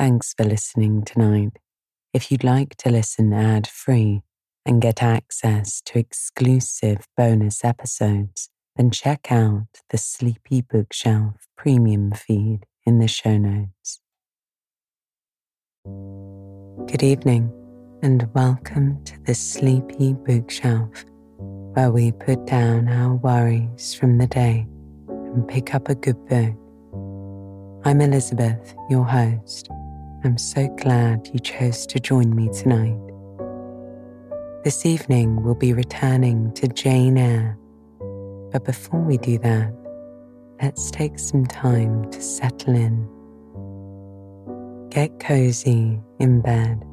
Thanks for listening tonight. If you'd like to listen ad free and get access to exclusive bonus episodes, then check out the Sleepy Bookshelf premium feed in the show notes. Good evening, and welcome to the Sleepy Bookshelf, where we put down our worries from the day and pick up a good book. I'm Elizabeth, your host I'm so glad you chose to join me tonight. This evening we'll be returning to Jane Eyre. But before we do that, let's take some time to settle in. Get cozy in bed.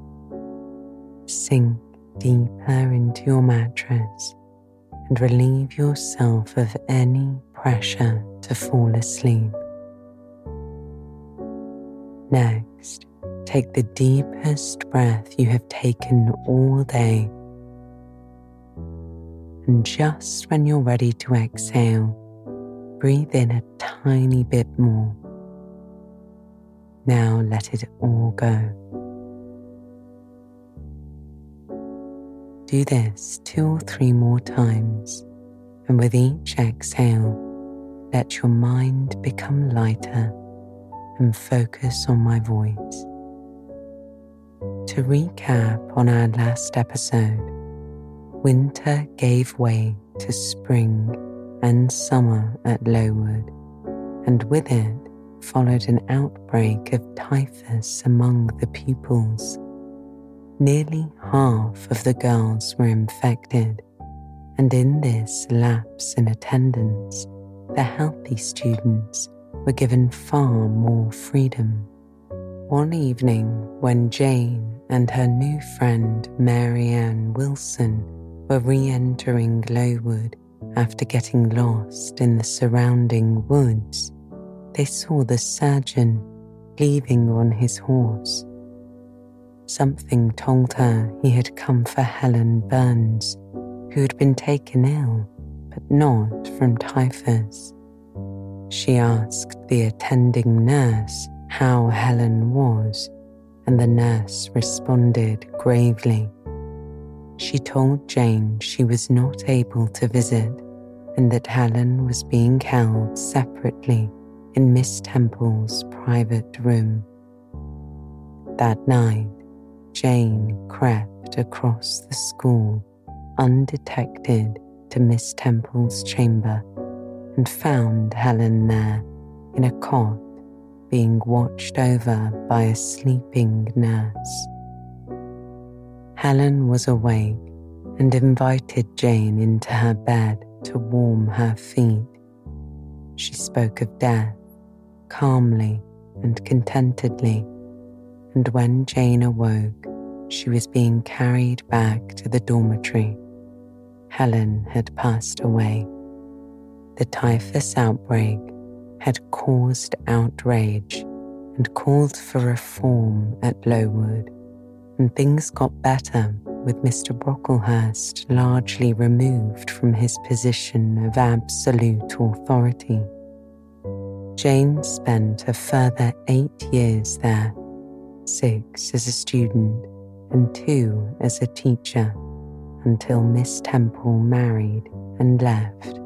Sink deeper into your mattress and relieve yourself of any pressure to fall asleep. Next, Take the deepest breath you have taken all day. And just when you're ready to exhale, breathe in a tiny bit more. Now let it all go. Do this two or three more times, and with each exhale, let your mind become lighter and focus on my voice. To recap on our last episode, winter gave way to spring and summer at Lowood, and with it followed an outbreak of typhus among the pupils. Nearly half of the girls were infected, and in this lapse in attendance, the healthy students were given far more freedom. One evening, when Jane and her new friend Mary Ann Wilson were re entering Lowood after getting lost in the surrounding woods, they saw the surgeon leaving on his horse. Something told her he had come for Helen Burns, who had been taken ill, but not from typhus. She asked the attending nurse how Helen was, and the nurse responded gravely. She told Jane she was not able to visit and that Helen was being held separately in Miss Temple's private room. That night, Jane crept across the school undetected to Miss Temple's chamber and found Helen there in a cot being watched over by a sleeping nurse. Helen was awake and invited Jane into her bed to warm her feet. She spoke of death calmly and contentedly, and when Jane awoke, she was being carried back to the dormitory. Helen had passed away. The typhus outbreak had caused outrage and called for reform at Lowood, and things got better with Mr. Brocklehurst largely removed from his position of absolute authority. Jane spent a further eight years there, six as a student and two as a teacher, until Miss Temple married and left.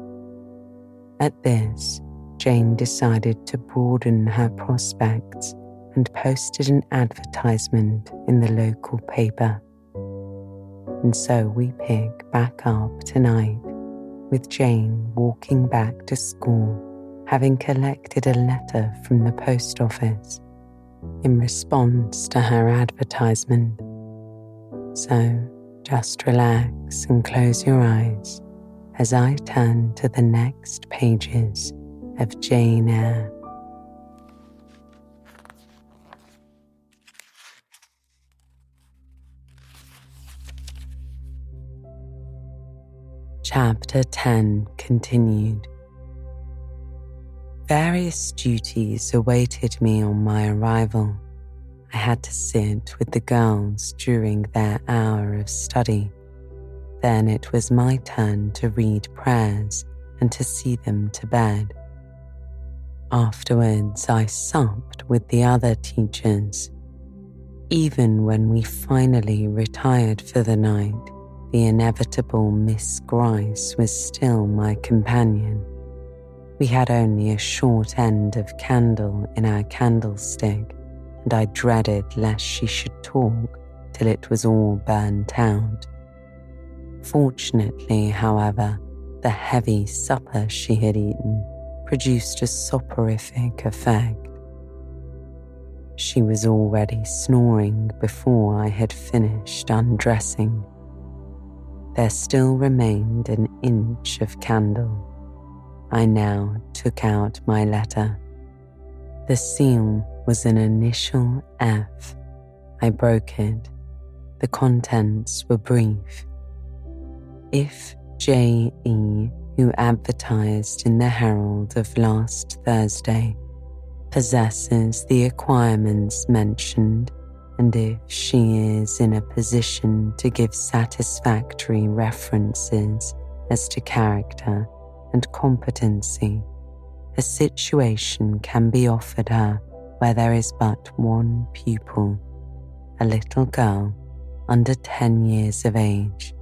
At this, Jane decided to broaden her prospects and posted an advertisement in the local paper. And so we pick back up tonight with Jane walking back to school, having collected a letter from the post office in response to her advertisement. So just relax and close your eyes as I turn to the next pages of Jane Eyre. Chapter 10 continued. Various duties awaited me on my arrival. I had to sit with the girls during their hour of study. Then it was my turn to read prayers and to see them to bed. Afterwards, I supped with the other teachers Even when we finally retired for the night, the inevitable Miss Gryce was still my companion. We had only a short end of candle in our candlestick, and I dreaded lest she should talk till it was all burnt out. Fortunately, however, the heavy supper she had eaten produced a soporific effect. She was already snoring before I had finished undressing. There still remained an inch of candle. I now took out my letter. The seal was an initial F. I broke it. The contents were brief. If J.E., who advertised in the Herald of last Thursday, possesses the acquirements mentioned, and if she is in a position to give satisfactory references as to character and competency, a situation can be offered her where there is but one pupil, a little girl under 10 years of age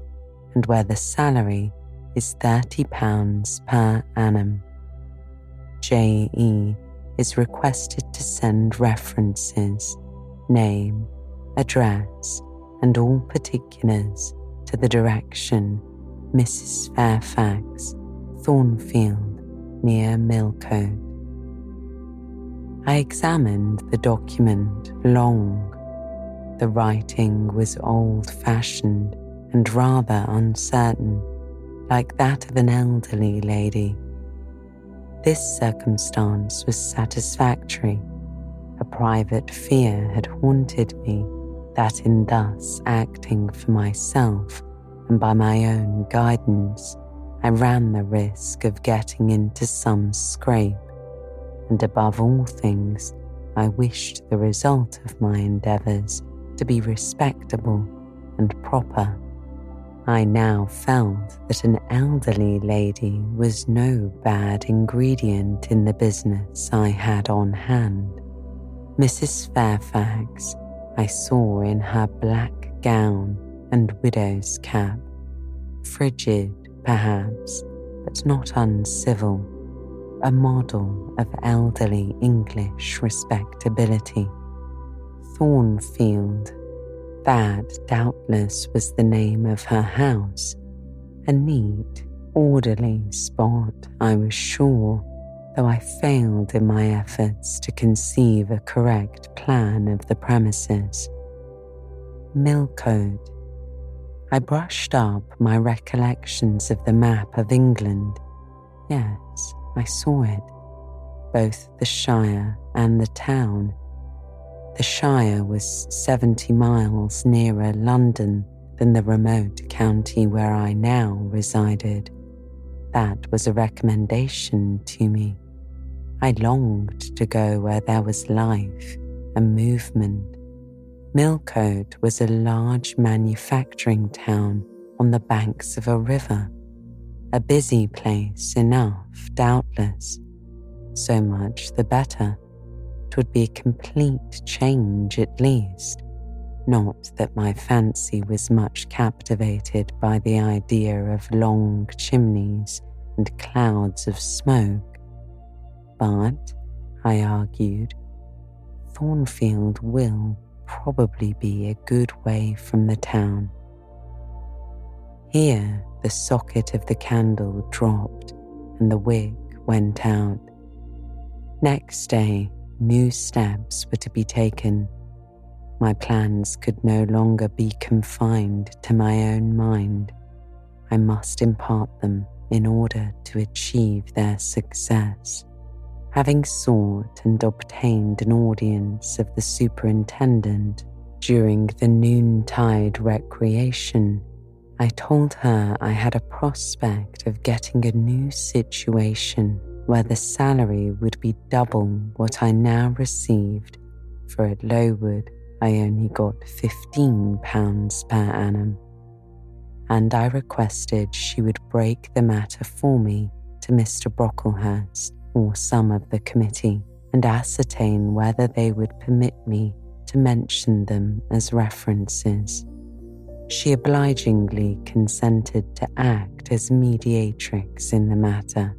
and where the salary is £30 per annum. JE is requested to send references, name, address, and all particulars to the direction Mrs. Fairfax, Thornfield, near Millcote. I examined the document long. The writing was old fashioned and rather uncertain, like that of an elderly lady. This circumstance was satisfactory. A private fear had haunted me that in thus acting for myself and by my own guidance, I ran the risk of getting into some scrape. And above all things, I wished the result of my endeavours to be respectable and proper. I now felt that an elderly lady was no bad ingredient in the business I had on hand. Mrs. Fairfax, I saw in her black gown and widow's cap, frigid perhaps, but not uncivil, a model of elderly English respectability. Thornfield that, doubtless, was the name of her house. A neat, orderly spot, I was sure, though I failed in my efforts to conceive a correct plan of the premises. Millcote. I brushed up my recollections of the map of England. Yes, I saw it, both the Shire and the town the Shire was 70 miles nearer London than the remote county where I now resided. That was a recommendation to me. I longed to go where there was life and movement. Millcote was a large manufacturing town on the banks of a river, a busy place enough, doubtless. So much the better would be a complete change at least. Not that my fancy was much captivated by the idea of long chimneys and clouds of smoke. But, I argued, Thornfield will probably be a good way from the town. Here, the socket of the candle dropped and the wick went out. Next day, new steps were to be taken. My plans could no longer be confined to my own mind. I must impart them in order to achieve their success. Having sought and obtained an audience of the superintendent during the noontide recreation, I told her I had a prospect of getting a new situation where the salary would be double what I now received, for at Lowood I only got £15 per annum. And I requested she would break the matter for me to Mr. Brocklehurst or some of the committee and ascertain whether they would permit me to mention them as references. She obligingly consented to act as mediatrix in the matter.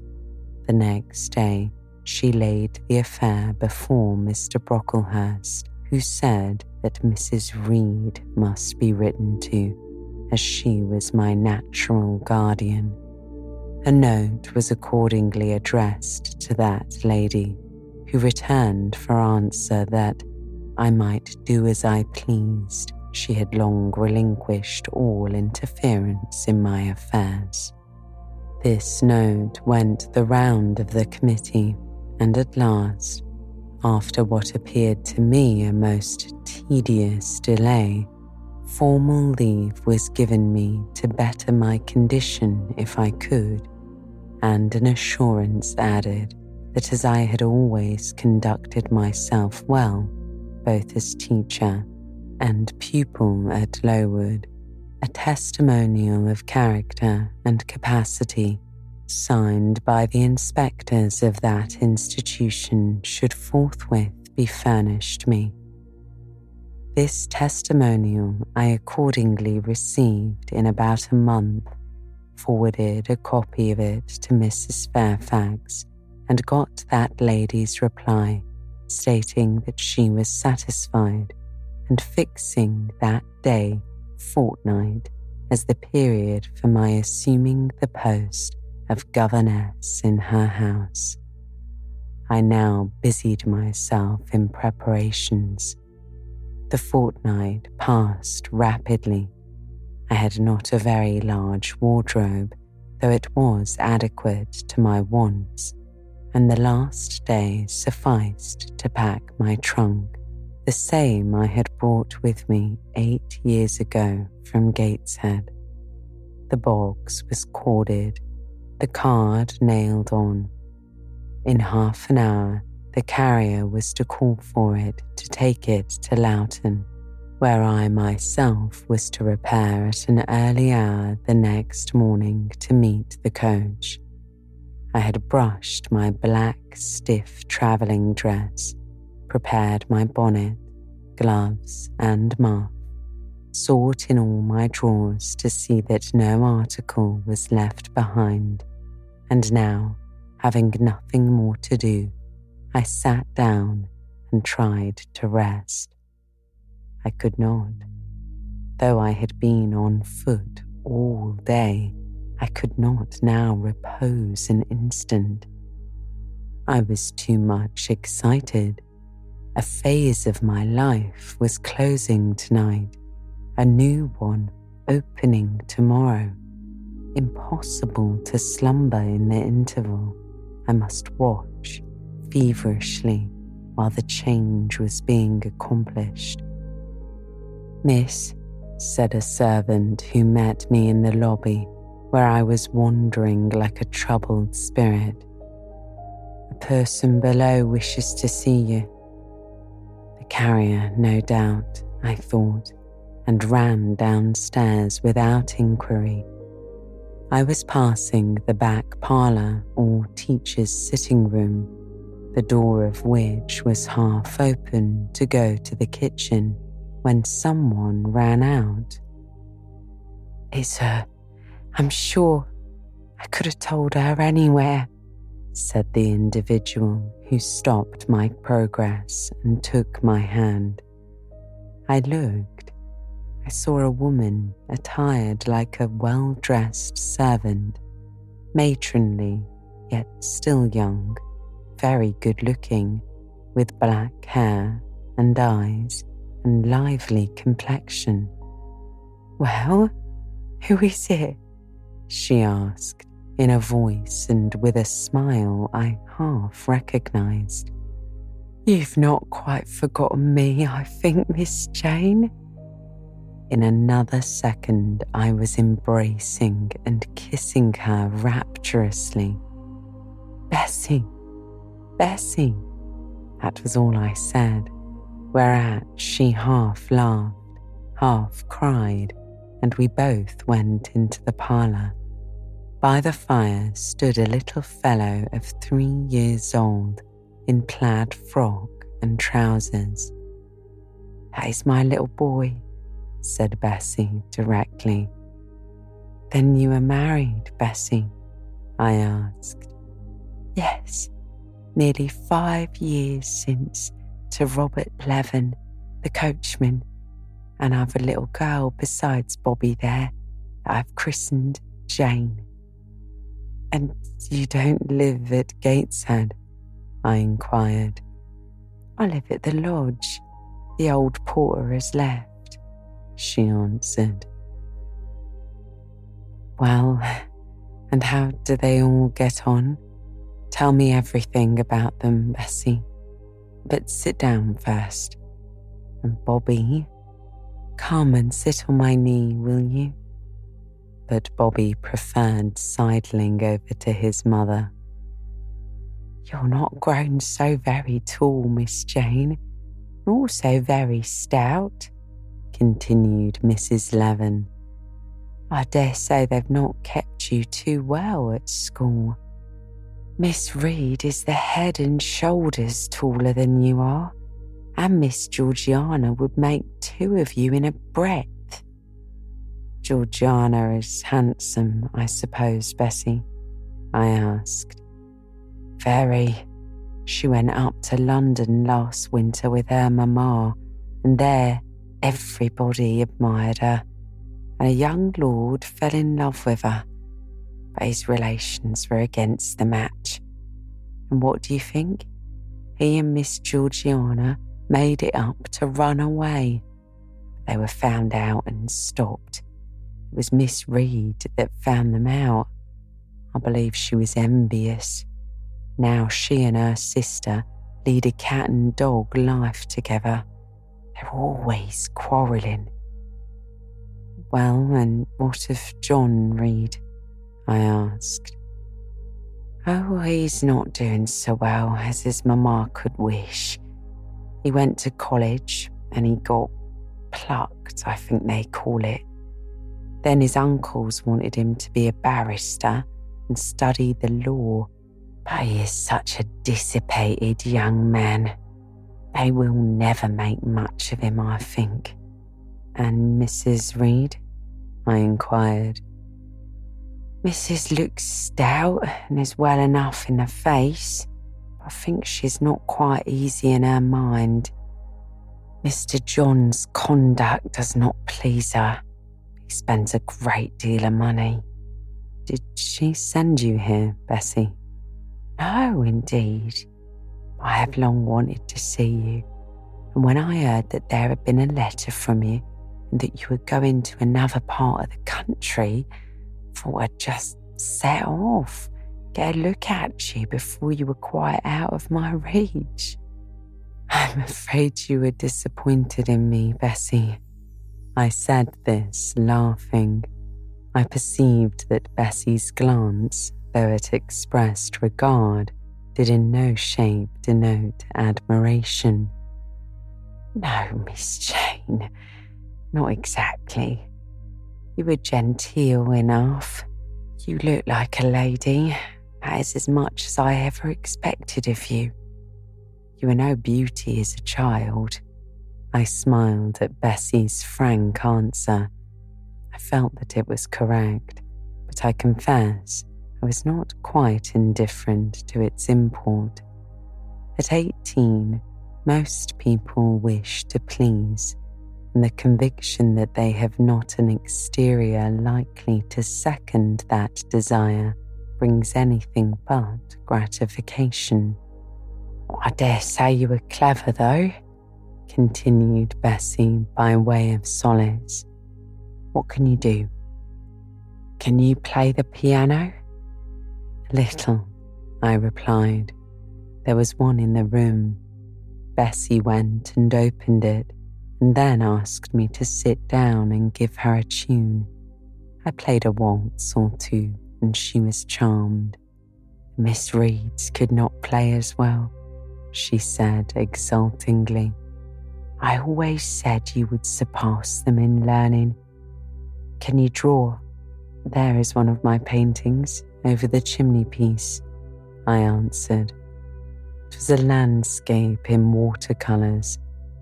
The next day, she laid the affair before Mr. Brocklehurst, who said that Mrs. Reed must be written to, as she was my natural guardian. A note was accordingly addressed to that lady, who returned for answer that I might do as I pleased. She had long relinquished all interference in my affairs. This note went the round of the committee, and at last, after what appeared to me a most tedious delay, formal leave was given me to better my condition if I could, and an assurance added that as I had always conducted myself well, both as teacher and pupil at Lowood, a testimonial of character and capacity signed by the inspectors of that institution should forthwith be furnished me. This testimonial I accordingly received in about a month, forwarded a copy of it to Mrs. Fairfax, and got that lady's reply, stating that she was satisfied and fixing that day fortnight as the period for my assuming the post of governess in her house. I now busied myself in preparations. The fortnight passed rapidly. I had not a very large wardrobe, though it was adequate to my wants, and the last day sufficed to pack my trunk the same I had brought with me eight years ago from Gateshead. The box was corded, the card nailed on. In half an hour, the carrier was to call for it to take it to Lowton, where I myself was to repair at an early hour the next morning to meet the coach. I had brushed my black, stiff travelling dress prepared my bonnet, gloves, and muff, sought in all my drawers to see that no article was left behind, and now, having nothing more to do, I sat down and tried to rest. I could not. Though I had been on foot all day, I could not now repose an instant. I was too much excited a phase of my life was closing tonight, a new one opening tomorrow. Impossible to slumber in the interval. I must watch feverishly while the change was being accomplished. Miss, said a servant who met me in the lobby where I was wandering like a troubled spirit. A person below wishes to see you carrier, no doubt, I thought, and ran downstairs without inquiry. I was passing the back parlour or teacher's sitting room, the door of which was half open to go to the kitchen when someone ran out. It's her. I'm sure. I could have told her anywhere said the individual who stopped my progress and took my hand. I looked. I saw a woman attired like a well dressed servant, matronly, yet still young, very good looking, with black hair and eyes and lively complexion. Well, who is it? she asked in a voice and with a smile I half recognized. You've not quite forgotten me, I think, Miss Jane. In another second, I was embracing and kissing her rapturously. Bessie, Bessie, that was all I said, whereat she half laughed, half cried, and we both went into the parlour. By the fire stood a little fellow of three years old in plaid frock and trousers. That is my little boy, said Bessie directly. Then you are married, Bessie? I asked. Yes, nearly five years since to Robert Leaven, the coachman, and I've a little girl besides Bobby there that I've christened Jane. And you don't live at Gateshead? I inquired. I live at the lodge. The old porter has left, she answered. Well, and how do they all get on? Tell me everything about them, Bessie. But sit down first. And Bobby, come and sit on my knee, will you? But Bobby preferred sidling over to his mother. You're not grown so very tall, Miss Jane, nor so very stout, continued Mrs. Leaven. I dare say they've not kept you too well at school. Miss Reed is the head and shoulders taller than you are, and Miss Georgiana would make two of you in a breadth. Georgiana is handsome, I suppose, Bessie? I asked. Very. She went up to London last winter with her mamma, and there everybody admired her, and a young lord fell in love with her but his relations were against the match. And what do you think? He and Miss Georgiana made it up to run away. They were found out and stopped. It was Miss Reed that found them out. I believe she was envious. Now she and her sister lead a cat and dog life together. They're always quarrelling. Well, and what of John Reed? I asked. Oh, he's not doing so well as his mamma could wish. He went to college and he got plucked, I think they call it. Then his uncles wanted him to be a barrister and study the law. But he is such a dissipated young man. They will never make much of him, I think. And Mrs. Reed? I inquired. Mrs. looks stout and is well enough in the face. I think she's not quite easy in her mind. Mr. John's conduct does not please her. He spends a great deal of money. Did she send you here, Bessie? No, indeed. I have long wanted to see you, and when I heard that there had been a letter from you and that you were going to another part of the country, thought I'd just set off, get a look at you before you were quite out of my reach. I'm afraid you were disappointed in me, Bessie. I said this, laughing. I perceived that Bessie's glance, though it expressed regard, did in no shape denote admiration. No, Miss Jane, not exactly. You were genteel enough. You look like a lady. That is as much as I ever expected of you. You were no beauty as a child. I smiled at Bessie's frank answer. I felt that it was correct, but I confess I was not quite indifferent to its import. At 18, most people wish to please and the conviction that they have not an exterior likely to second that desire brings anything but gratification. I dare say you were clever, though, continued Bessie by way of solace. What can you do? Can you play the piano? Little, I replied. There was one in the room. Bessie went and opened it and then asked me to sit down and give her a tune. I played a waltz or two, and she was charmed. Miss Reeds could not play as well, she said exultingly. I always said you would surpass them in learning. Can you draw? There is one of my paintings over the chimney piece, I answered. It was a landscape in watercolours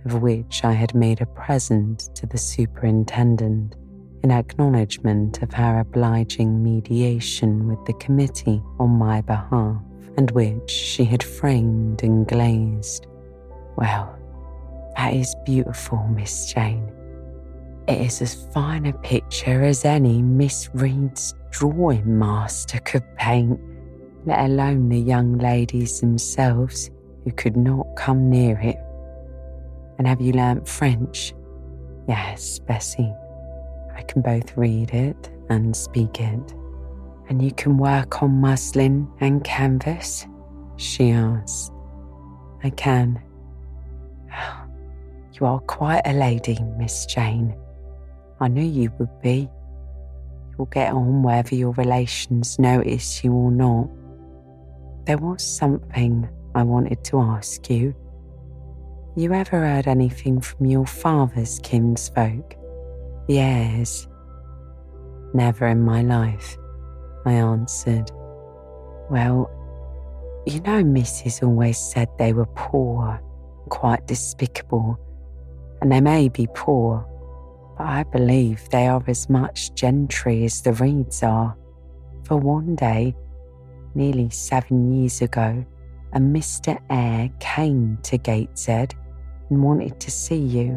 of which I had made a present to the superintendent in acknowledgement of her obliging mediation with the committee on my behalf, and which she had framed and glazed. Well, that is beautiful, Miss Jane. It is as fine a picture as any Miss Reed's drawing master could paint, let alone the young ladies themselves who could not come near it. And have you learnt French? Yes, Bessie. I can both read it and speak it. And you can work on muslin and canvas? She asked. I can. You are quite a lady, Miss Jane. I knew you would be. You'll get on whether your relations notice you or not. There was something I wanted to ask you. You ever heard anything from your father's kinsfolk? Yes. Never in my life, I answered. Well, you know, Mrs. always said they were poor, quite despicable, and they may be poor, but I believe they are as much gentry as the Reeds are. For one day, nearly seven years ago, a Mr. Eyre came to Gateshead and wanted to see you.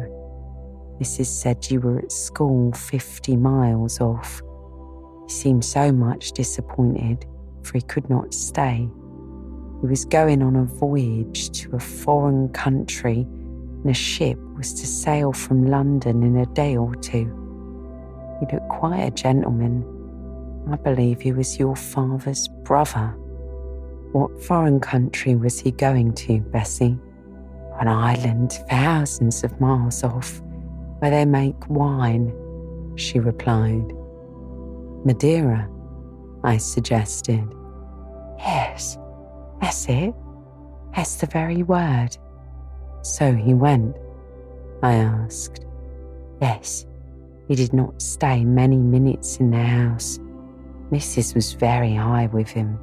Mrs. said you were at school 50 miles off. He seemed so much disappointed, for he could not stay. He was going on a voyage to a foreign country in a ship was to sail from London in a day or two. He looked quite a gentleman. I believe he was your father's brother. What foreign country was he going to, Bessie? An island thousands of miles off, where they make wine, she replied. Madeira, I suggested. Yes, that's it. That's the very word. So he went? I asked. Yes, he did not stay many minutes in the house. Mrs. was very high with him.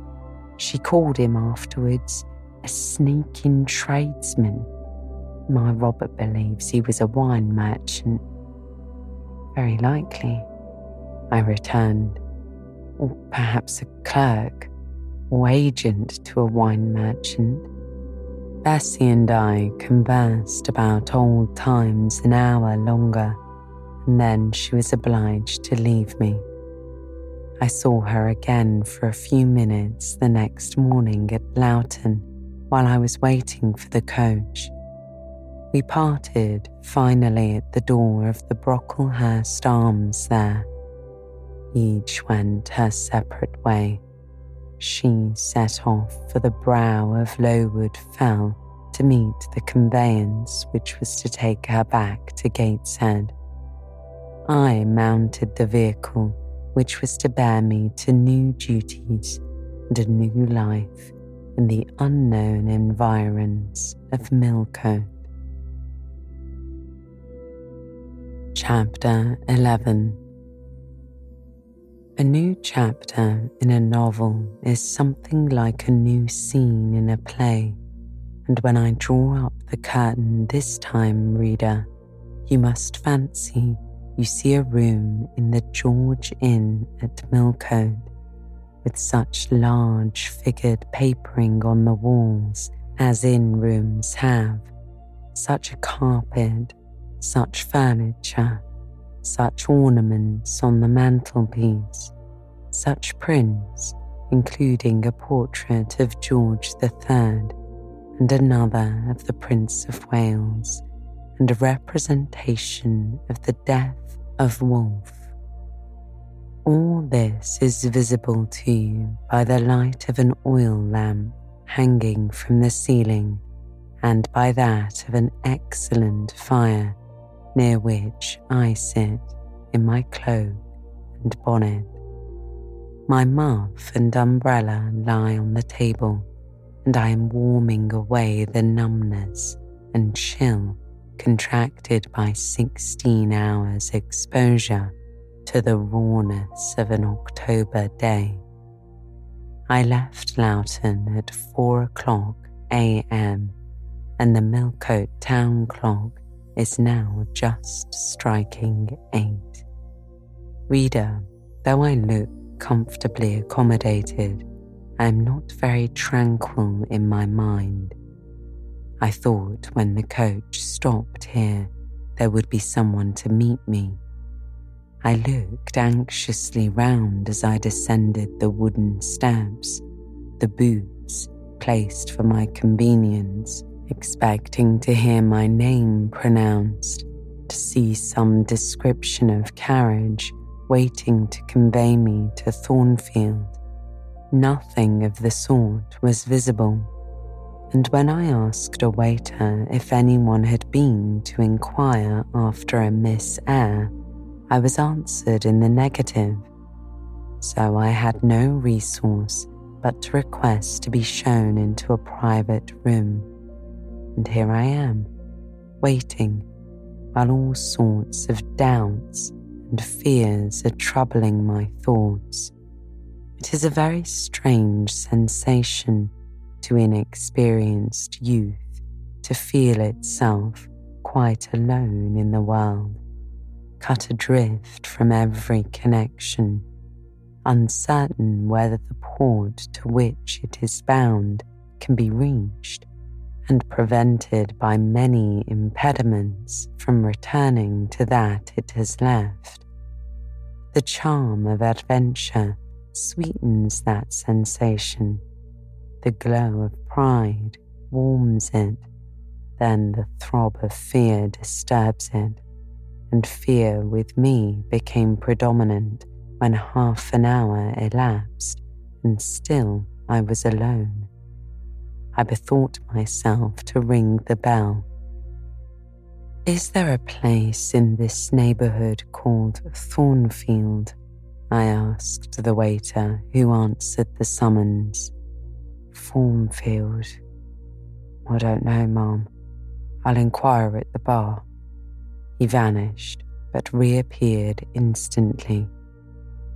She called him afterwards a sneaking tradesman. My Robert believes he was a wine merchant. Very likely, I returned. Or perhaps a clerk or agent to a wine merchant. Bessie and I conversed about old times an hour longer, and then she was obliged to leave me. I saw her again for a few minutes the next morning at Lowton while I was waiting for the coach. We parted finally at the door of the Brocklehurst Arms there. Each went her separate way she set off for the brow of Lowood Fell to meet the conveyance which was to take her back to Gateshead. I mounted the vehicle which was to bear me to new duties and a new life in the unknown environs of Millcote. Chapter 11 a new chapter in a novel is something like a new scene in a play, and when I draw up the curtain this time, reader, you must fancy you see a room in the George Inn at Millcote with such large figured papering on the walls as inn rooms have, such a carpet, such furniture such ornaments on the mantelpiece, such prints, including a portrait of George III and another of the Prince of Wales, and a representation of the death of Wolfe. All this is visible to you by the light of an oil lamp hanging from the ceiling and by that of an excellent fire near which I sit in my cloak and bonnet. My muff and umbrella lie on the table, and I am warming away the numbness and chill contracted by 16 hours' exposure to the rawness of an October day. I left Lowton at 4 o'clock a.m., and the Millcote town clock is now just striking eight. Reader, though I look comfortably accommodated, I am not very tranquil in my mind. I thought when the coach stopped here, there would be someone to meet me. I looked anxiously round as I descended the wooden steps, the boots placed for my convenience, expecting to hear my name pronounced, to see some description of carriage waiting to convey me to Thornfield. Nothing of the sort was visible, and when I asked a waiter if anyone had been to inquire after a Miss Eyre, I was answered in the negative. So I had no resource but to request to be shown into a private room. And here I am, waiting while all sorts of doubts and fears are troubling my thoughts. It is a very strange sensation to inexperienced youth to feel itself quite alone in the world, cut adrift from every connection, uncertain whether the port to which it is bound can be reached, and prevented by many impediments from returning to that it has left. The charm of adventure sweetens that sensation. The glow of pride warms it. Then the throb of fear disturbs it, and fear with me became predominant when half an hour elapsed and still I was alone. I bethought myself to ring the bell is there a place in this neighbourhood called Thornfield? I asked the waiter who answered the summons. Thornfield. I don't know, ma'am. I'll inquire at the bar. He vanished, but reappeared instantly.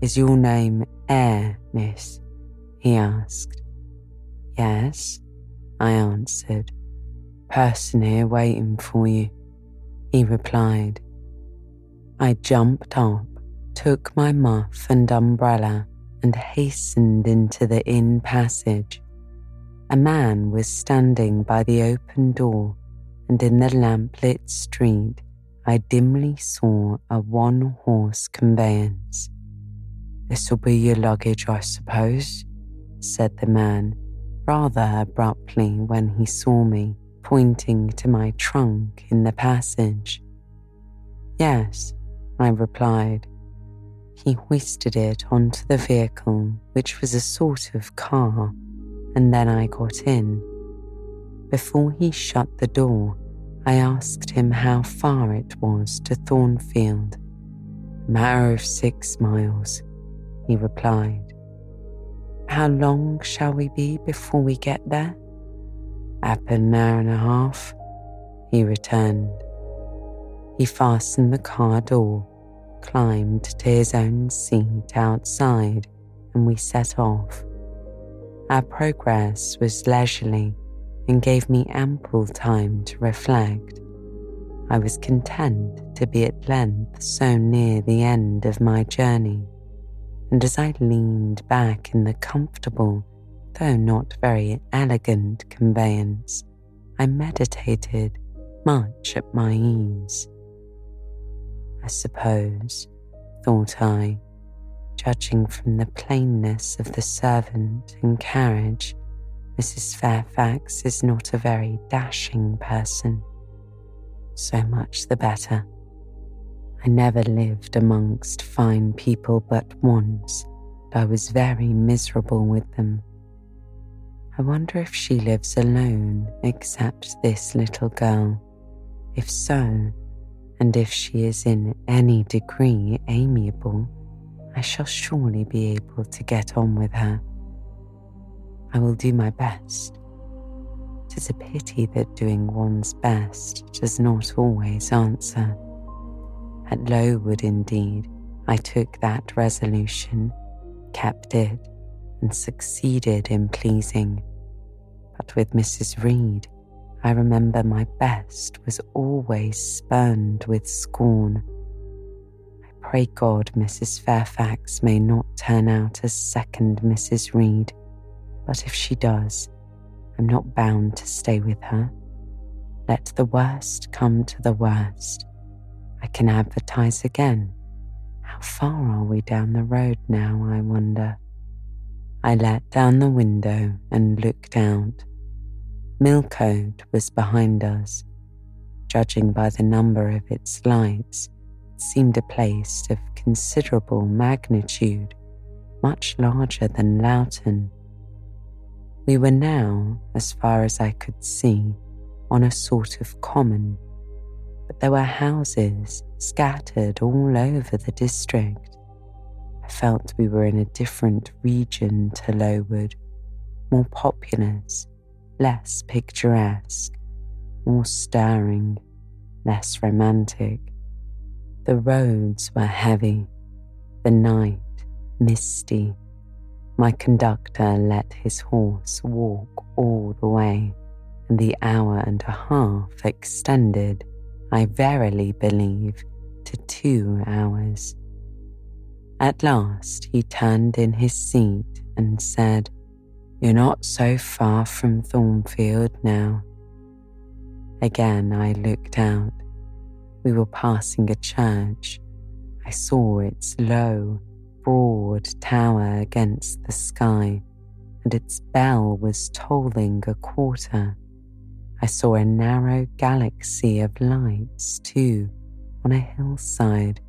Is your name Eyre, miss? He asked. Yes, I answered. Person here waiting for you he replied. I jumped up, took my muff and umbrella, and hastened into the inn passage. A man was standing by the open door, and in the lamplit street, I dimly saw a one horse conveyance. This'll be your luggage, I suppose, said the man, rather abruptly when he saw me pointing to my trunk in the passage. Yes, I replied. He hoisted it onto the vehicle, which was a sort of car, and then I got in. Before he shut the door, I asked him how far it was to Thornfield. A matter of six miles, he replied. How long shall we be before we get there? Up an hour and a half, he returned. He fastened the car door, climbed to his own seat outside, and we set off. Our progress was leisurely and gave me ample time to reflect. I was content to be at length so near the end of my journey, and as I leaned back in the comfortable though not very elegant conveyance, I meditated much at my ease. I suppose, thought I, judging from the plainness of the servant and carriage, Mrs. Fairfax is not a very dashing person. So much the better. I never lived amongst fine people but once, and I was very miserable with them. I wonder if she lives alone except this little girl. If so, and if she is in any degree amiable, I shall surely be able to get on with her. I will do my best. It is a pity that doing one's best does not always answer. At Lowood, indeed, I took that resolution, kept it, and succeeded in pleasing. But with Mrs. Reed, I remember my best was always spurned with scorn. I pray God Mrs. Fairfax may not turn out as second Mrs. Reed, but if she does, I'm not bound to stay with her. Let the worst come to the worst. I can advertise again. How far are we down the road now, I wonder? I let down the window and looked out. Millcote was behind us. Judging by the number of its lights, it seemed a place of considerable magnitude, much larger than Lowton. We were now, as far as I could see, on a sort of common, there were houses scattered all over the district. I felt we were in a different region to Lowood, more populous less picturesque, more stirring, less romantic. The roads were heavy, the night misty. My conductor let his horse walk all the way, and the hour and a half extended, I verily believe, to two hours. At last he turned in his seat and said, you're not so far from Thornfield now. Again, I looked out. We were passing a church. I saw its low, broad tower against the sky, and its bell was tolling a quarter. I saw a narrow galaxy of lights, too, on a hillside,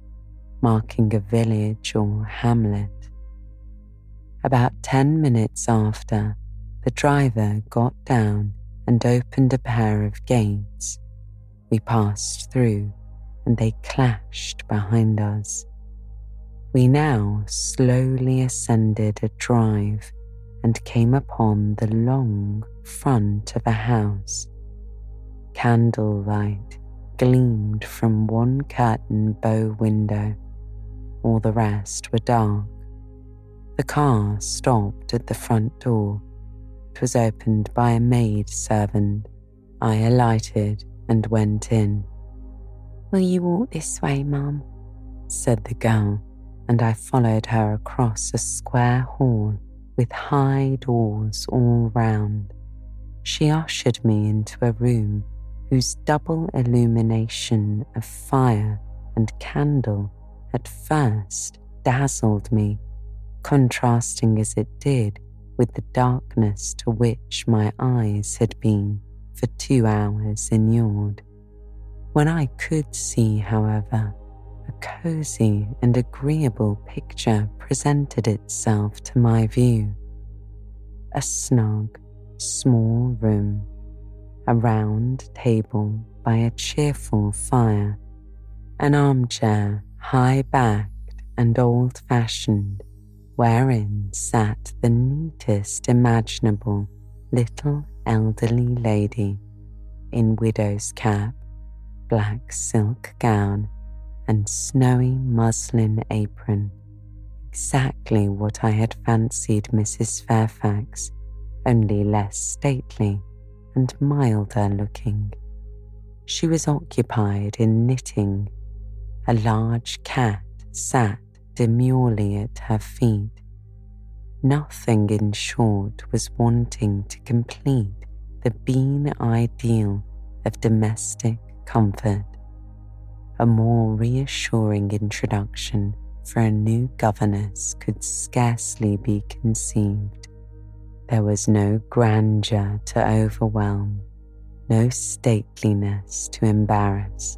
marking a village or hamlet. About 10 minutes after, the driver got down and opened a pair of gates. We passed through and they clashed behind us. We now slowly ascended a drive and came upon the long front of a house. Candlelight gleamed from one curtain bow window, all the rest were dark. The car stopped at the front door. It was opened by a maid servant. I alighted and went in. Will you walk this way, ma'am? said the girl, and I followed her across a square hall with high doors all round. She ushered me into a room whose double illumination of fire and candle at first dazzled me contrasting as it did with the darkness to which my eyes had been for two hours inured. When I could see, however, a cosy and agreeable picture presented itself to my view. A snug, small room, a round table by a cheerful fire, an armchair high backed and old fashioned wherein sat the neatest imaginable little elderly lady in widow's cap, black silk gown, and snowy muslin apron. Exactly what I had fancied Mrs. Fairfax, only less stately and milder looking. She was occupied in knitting. A large cat sat demurely at her feet. Nothing, in short, was wanting to complete the beau ideal of domestic comfort. A more reassuring introduction for a new governess could scarcely be conceived. There was no grandeur to overwhelm, no stateliness to embarrass.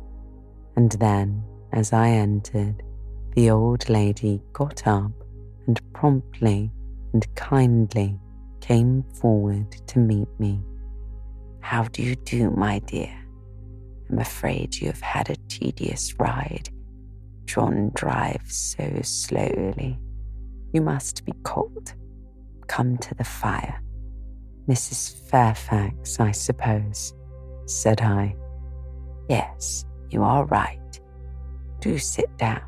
And then, as I entered, the old lady got up and promptly and kindly came forward to meet me. How do you do, my dear? I'm afraid you have had a tedious ride. John drives so slowly. You must be cold. Come to the fire. Mrs. Fairfax, I suppose, said I. Yes, you are right. Do sit down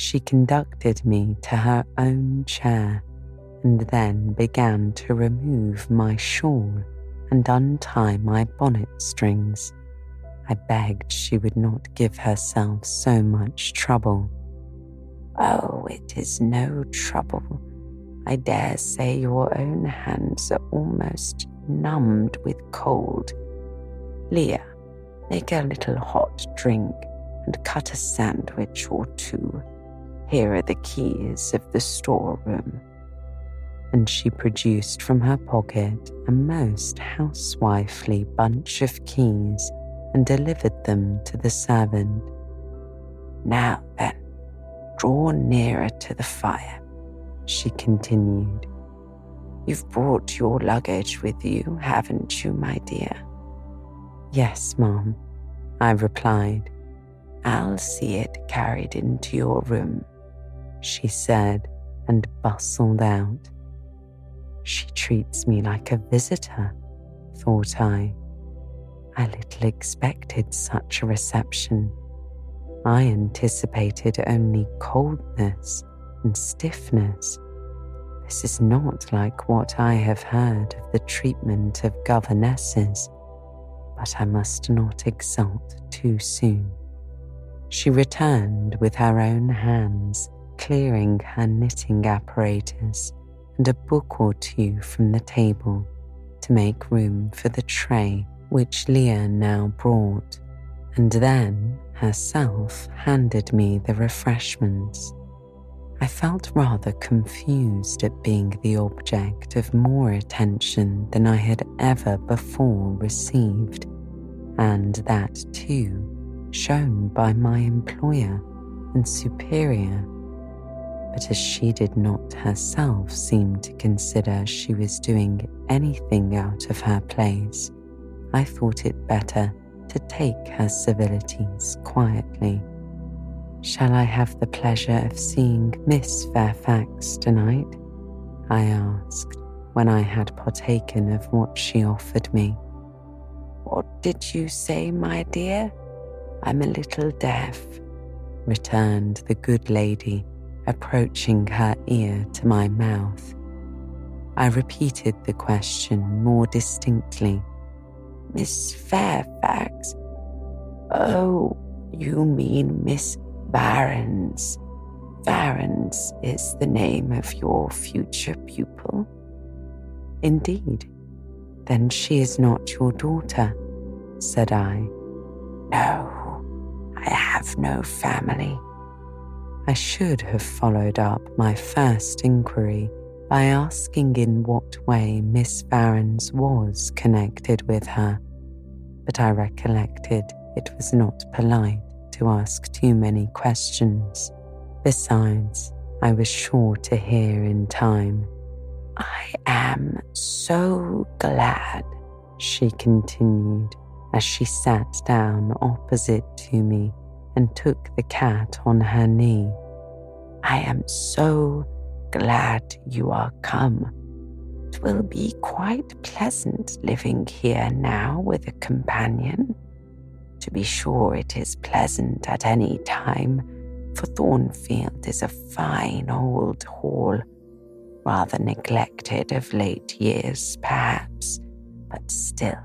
she conducted me to her own chair and then began to remove my shawl and untie my bonnet strings. I begged she would not give herself so much trouble. Oh, it is no trouble. I dare say your own hands are almost numbed with cold. Leah, make a little hot drink and cut a sandwich or two. Here are the keys of the storeroom. And she produced from her pocket a most housewifely bunch of keys and delivered them to the servant. Now then, draw nearer to the fire, she continued. You've brought your luggage with you, haven't you, my dear? Yes, Mom, I replied. I'll see it carried into your room, she said and bustled out. She treats me like a visitor, thought I. I little expected such a reception. I anticipated only coldness and stiffness. This is not like what I have heard of the treatment of governesses, but I must not exult too soon. She returned with her own hands, clearing her knitting apparatus and a book or two from the table to make room for the tray which Leah now brought, and then herself handed me the refreshments. I felt rather confused at being the object of more attention than I had ever before received, and that too shown by my employer and superior. But as she did not herself seem to consider she was doing anything out of her place, I thought it better to take her civilities quietly. Shall I have the pleasure of seeing Miss Fairfax tonight? I asked when I had partaken of what she offered me. What did you say, my dear? I'm a little deaf, returned the good lady, approaching her ear to my mouth. I repeated the question more distinctly Miss Fairfax. Oh, you mean Miss Varens. Varens is the name of your future pupil. Indeed. Then she is not your daughter, said I. No, I have no family. I should have followed up my first inquiry by asking in what way Miss Varens was connected with her, but I recollected it was not polite to ask too many questions. Besides, I was sure to hear in time. I am so glad, she continued as she sat down opposite to me and took the cat on her knee. I am so glad you are come. It will be quite pleasant living here now with a companion. To be sure, it is pleasant at any time, for Thornfield is a fine old hall, rather neglected of late years, perhaps, but still,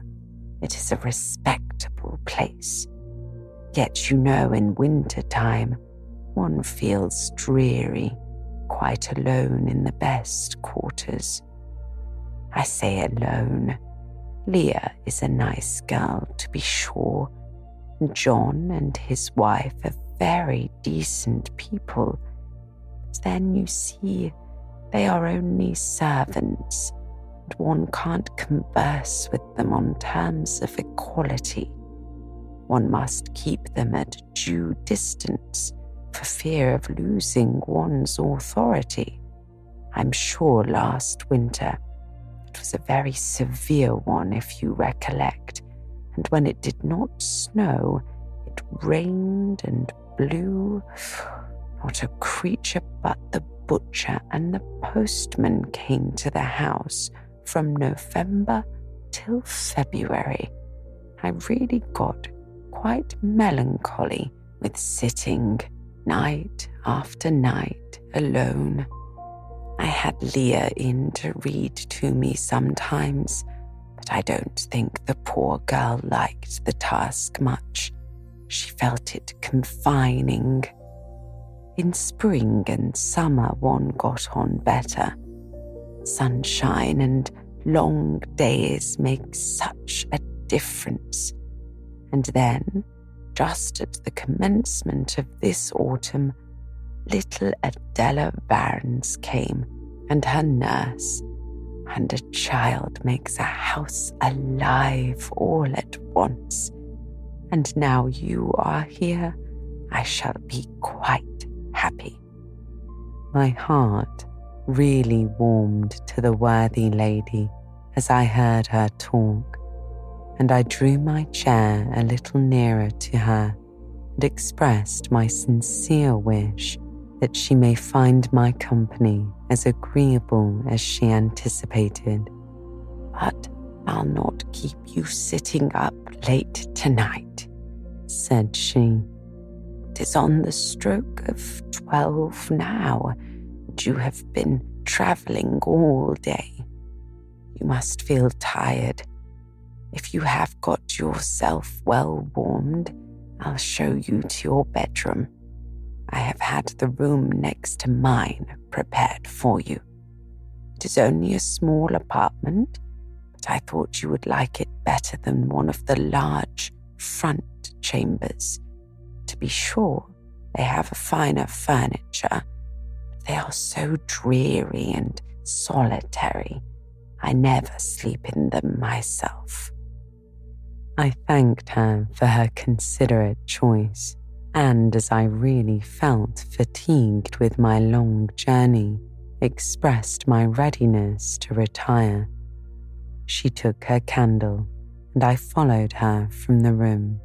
it is a respectable place. Yet, you know, in winter time, one feels dreary quite alone in the best quarters. I say alone. Leah is a nice girl, to be sure. John and his wife are very decent people. But then you see, they are only servants, and one can't converse with them on terms of equality. One must keep them at due distance for fear of losing one's authority. I'm sure last winter it was a very severe one, if you recollect, and when it did not snow, it rained and blew. Not a creature but the butcher and the postman came to the house from November till February. I really got quite melancholy with sitting night after night alone. I had Leah in to read to me sometimes, but I don't think the poor girl liked the task much. She felt it confining. In spring and summer, one got on better. Sunshine and long days make such a difference. And then, just at the commencement of this autumn, little Adèle Varens came and her nurse, and a child makes a house alive all at once. And now you are here, I shall be quite happy. My heart really warmed to the worthy lady as I heard her talk, and I drew my chair a little nearer to her and expressed my sincere wish that she may find my company as agreeable as she anticipated. But I'll not keep you sitting up late tonight, said she. It is on the stroke of twelve now, and you have been travelling all day. You must feel tired. If you have got yourself well warmed, I'll show you to your bedroom. I have had the room next to mine prepared for you. It is only a small apartment, but I thought you would like it better than one of the large front chambers. To be sure, they have a finer furniture, but they are so dreary and solitary. I never sleep in them myself. I thanked her for her considerate choice and as I really felt fatigued with my long journey, expressed my readiness to retire. She took her candle, and I followed her from the room.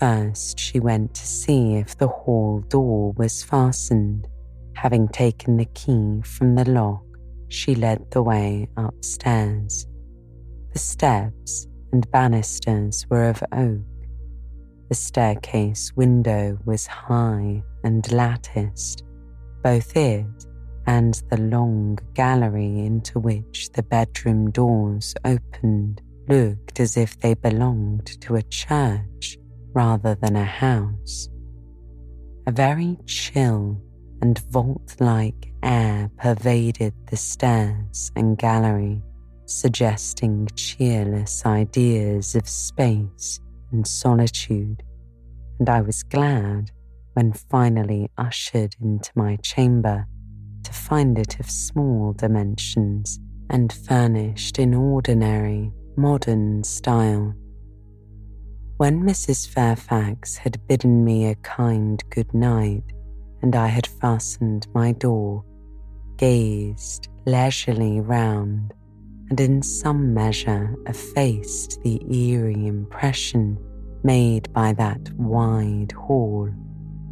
First, she went to see if the hall door was fastened. Having taken the key from the lock, she led the way upstairs. The steps and banisters were of oak the staircase window was high and latticed. Both it and the long gallery into which the bedroom doors opened looked as if they belonged to a church rather than a house. A very chill and vault like air pervaded the stairs and gallery, suggesting cheerless ideas of space and solitude, and I was glad when finally ushered into my chamber to find it of small dimensions and furnished in ordinary, modern style. When Mrs. Fairfax had bidden me a kind good night and I had fastened my door, gazed leisurely round, and in some measure effaced the eerie impression made by that wide hall,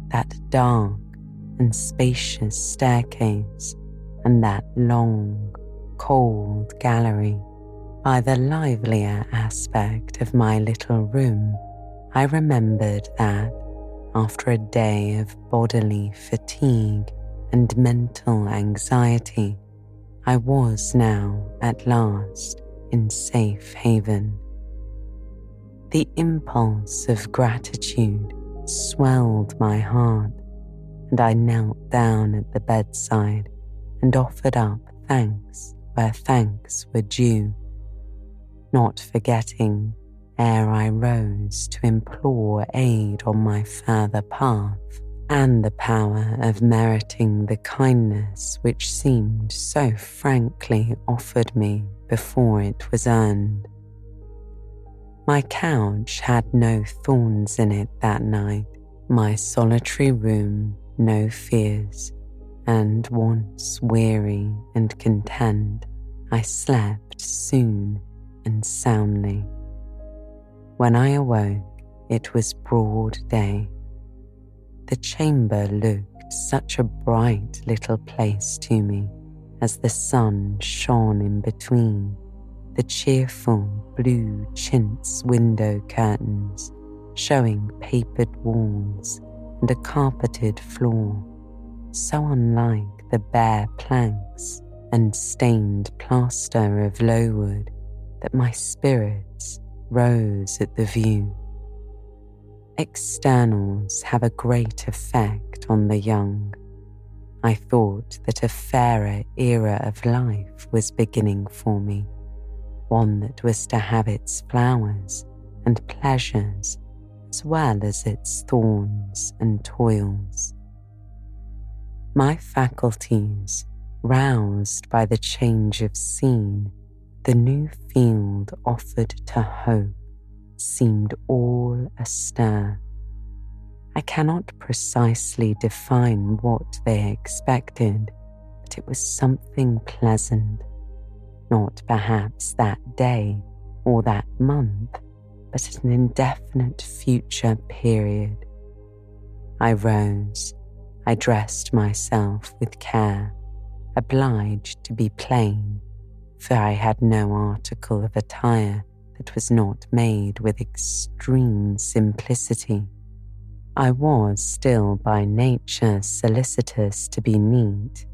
that dark and spacious staircase, and that long, cold gallery. By the livelier aspect of my little room, I remembered that after a day of bodily fatigue and mental anxiety, I was now at last in safe haven. The impulse of gratitude swelled my heart, and I knelt down at the bedside and offered up thanks where thanks were due, not forgetting ere I rose to implore aid on my further path and the power of meriting the kindness which seemed so frankly offered me before it was earned. My couch had no thorns in it that night, my solitary room no fears, and once weary and content, I slept soon and soundly. When I awoke, it was broad day the chamber looked such a bright little place to me as the sun shone in between the cheerful blue chintz window curtains showing papered walls and a carpeted floor, so unlike the bare planks and stained plaster of Lowood that my spirits rose at the view. Externals have a great effect on the young. I thought that a fairer era of life was beginning for me, one that was to have its flowers and pleasures as well as its thorns and toils. My faculties, roused by the change of scene, the new field offered to hope, seemed all astir. I cannot precisely define what they expected, but it was something pleasant. Not perhaps that day or that month, but an indefinite future period. I rose. I dressed myself with care, obliged to be plain, for I had no article of attire that was not made with extreme simplicity. I was still by nature solicitous to be neat.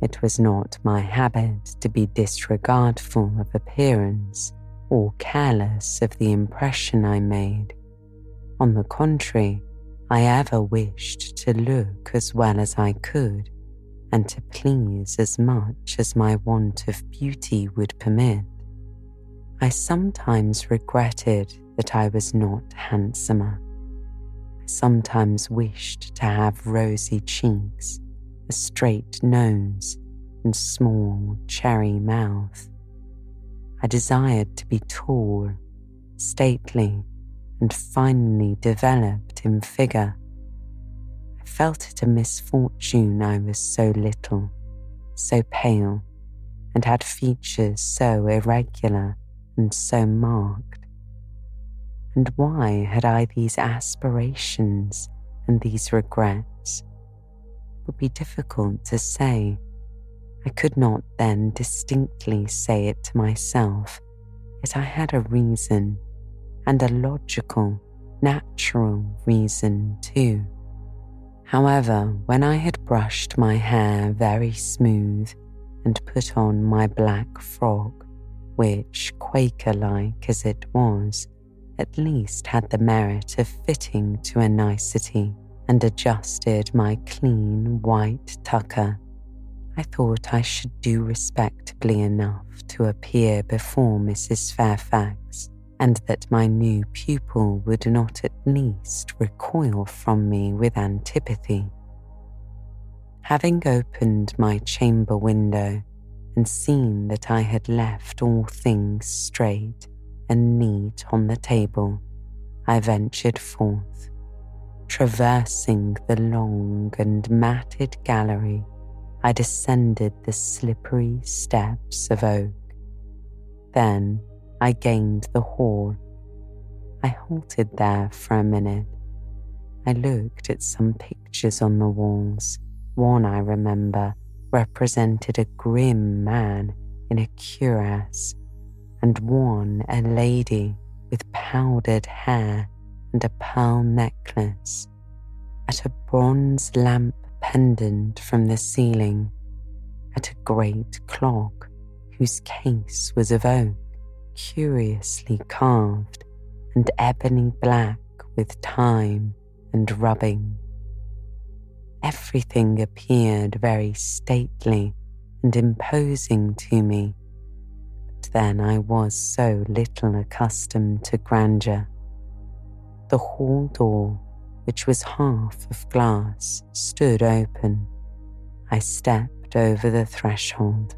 It was not my habit to be disregardful of appearance or careless of the impression I made. On the contrary, I ever wished to look as well as I could and to please as much as my want of beauty would permit. I sometimes regretted that I was not handsomer. I sometimes wished to have rosy cheeks, a straight nose, and small cherry mouth. I desired to be tall, stately, and finely developed in figure. I felt it a misfortune I was so little, so pale, and had features so irregular and so marked. And why had I these aspirations and these regrets? It would be difficult to say. I could not then distinctly say it to myself, yet I had a reason, and a logical, natural reason too. However, when I had brushed my hair very smooth and put on my black frock, which, Quaker like as it was, at least had the merit of fitting to a nicety, and adjusted my clean white tucker I thought I should do respectably enough to appear before Mrs. Fairfax, and that my new pupil would not at least recoil from me with antipathy. Having opened my chamber window and seen that I had left all things straight and neat on the table, I ventured forth, traversing the long and matted gallery I descended the slippery steps of oak. Then I gained the hall. I halted there for a minute. I looked at some pictures on the walls. One, I remember, represented a grim man in a cuirass, and one a lady with powdered hair and a pearl necklace. At a bronze lamp pendant from the ceiling at a great clock whose case was of oak, curiously carved and ebony black with time and rubbing. Everything appeared very stately and imposing to me, but then I was so little accustomed to grandeur. The hall door which was half of glass, stood open. I stepped over the threshold.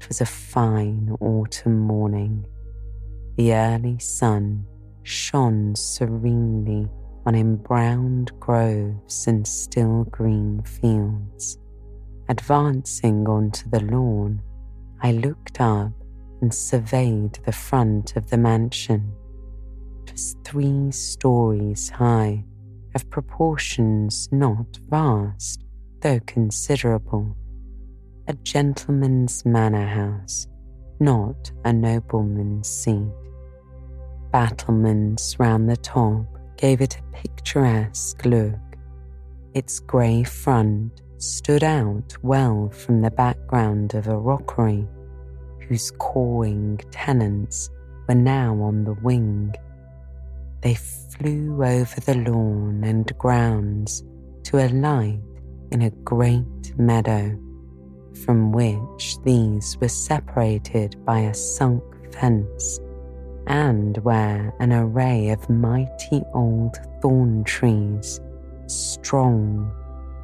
It was a fine autumn morning. The early sun shone serenely on embrowned groves and still green fields. Advancing onto the lawn, I looked up and surveyed the front of the mansion It was three stories high, of proportions not vast, though considerable. A gentleman's manor house, not a nobleman's seat. Battlements round the top gave it a picturesque look. Its grey front stood out well from the background of a rockery whose cawing tenants were now on the wing. They flew over the lawn and grounds to alight in a great meadow, from which these were separated by a sunk fence, and where an array of mighty old thorn trees, strong,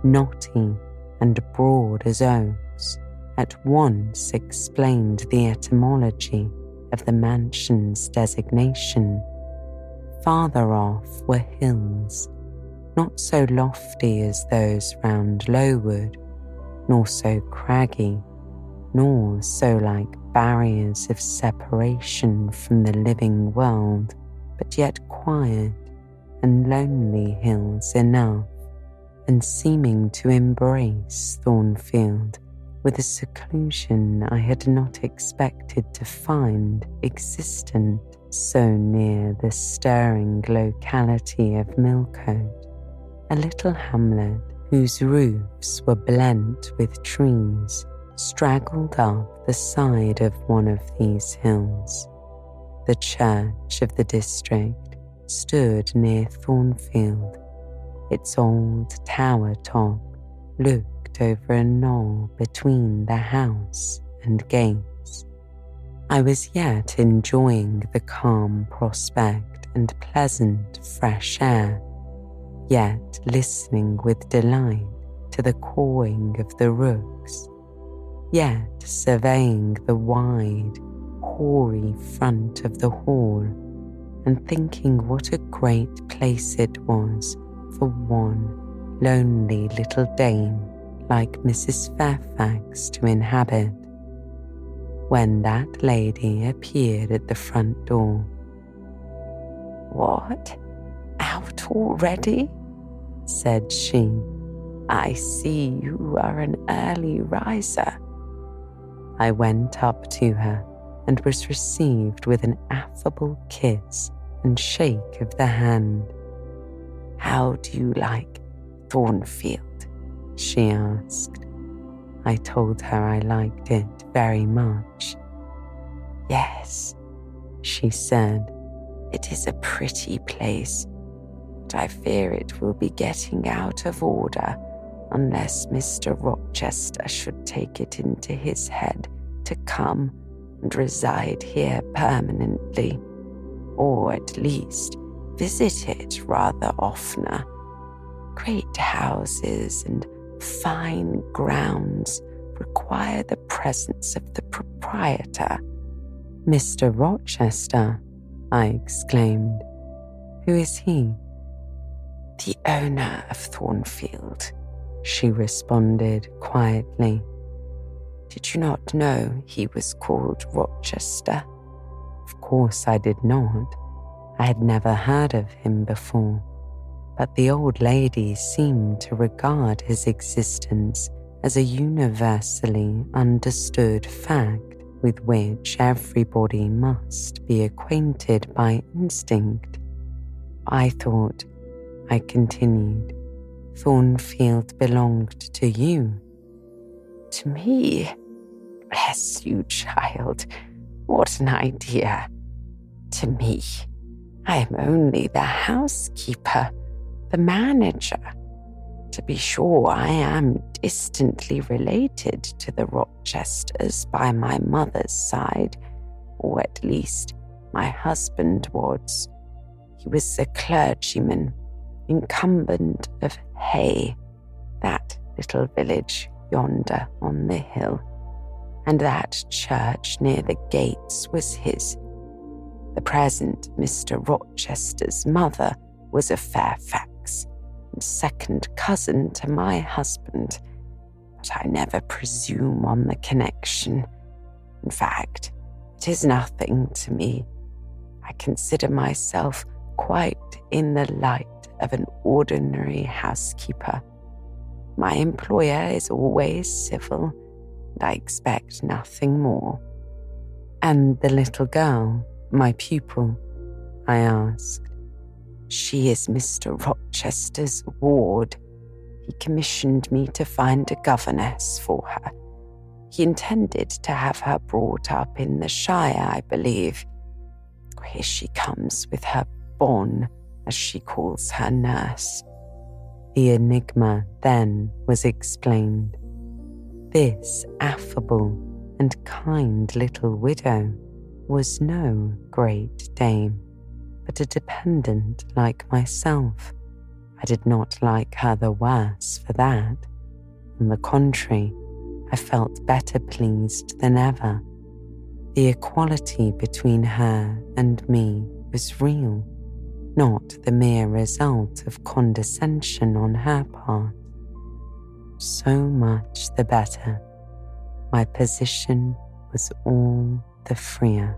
knotty, and broad as oaks, at once explained the etymology of the mansion's designation. Farther off were hills, not so lofty as those round Lowood, nor so craggy, nor so like barriers of separation from the living world, but yet quiet and lonely hills enough, and seeming to embrace Thornfield with a seclusion I had not expected to find existent so near the stirring locality of Millcote, a little hamlet whose roofs were blent with trees straggled up the side of one of these hills. The church of the district stood near Thornfield, its old tower top looked over a knoll between the house and gates. I was yet enjoying the calm prospect and pleasant fresh air, yet listening with delight to the cawing of the rooks, yet surveying the wide, hoary front of the hall and thinking what a great place it was for one lonely little dame like Mrs. Fairfax to inhabit. When that lady appeared at the front door. What? Out already? said she. I see you are an early riser. I went up to her and was received with an affable kiss and shake of the hand. How do you like Thornfield? she asked. I told her I liked it very much. Yes, she said, it is a pretty place, but I fear it will be getting out of order unless Mr. Rochester should take it into his head to come and reside here permanently, or at least visit it rather oftener. Great houses and fine grounds require the presence of the proprietor. Mr. Rochester, I exclaimed. Who is he? The owner of Thornfield, she responded quietly. Did you not know he was called Rochester? Of course I did not. I had never heard of him before but the old lady seemed to regard his existence as a universally understood fact with which everybody must be acquainted by instinct. I thought, I continued, Thornfield belonged to you. To me? Bless you, child. What an idea. To me. I am only the housekeeper the manager. To be sure, I am distantly related to the Rochesters by my mother's side, or at least my husband was. He was a clergyman, incumbent of Hay, that little village yonder on the hill, and that church near the gates was his. The present Mr. Rochester's mother was a Fairfax and second cousin to my husband, but I never presume on the connection. In fact, it is nothing to me. I consider myself quite in the light of an ordinary housekeeper. My employer is always civil, and I expect nothing more. And the little girl, my pupil? I asked. She is Mr. Rochester's ward. He commissioned me to find a governess for her. He intended to have her brought up in the Shire, I believe. Here she comes with her bonne, as she calls her nurse. The enigma then was explained. This affable and kind little widow was no great dame, but a dependent like myself. I did not like her the worse for that. On the contrary, I felt better pleased than ever. The equality between her and me was real, not the mere result of condescension on her part. So much the better. My position was all the freer.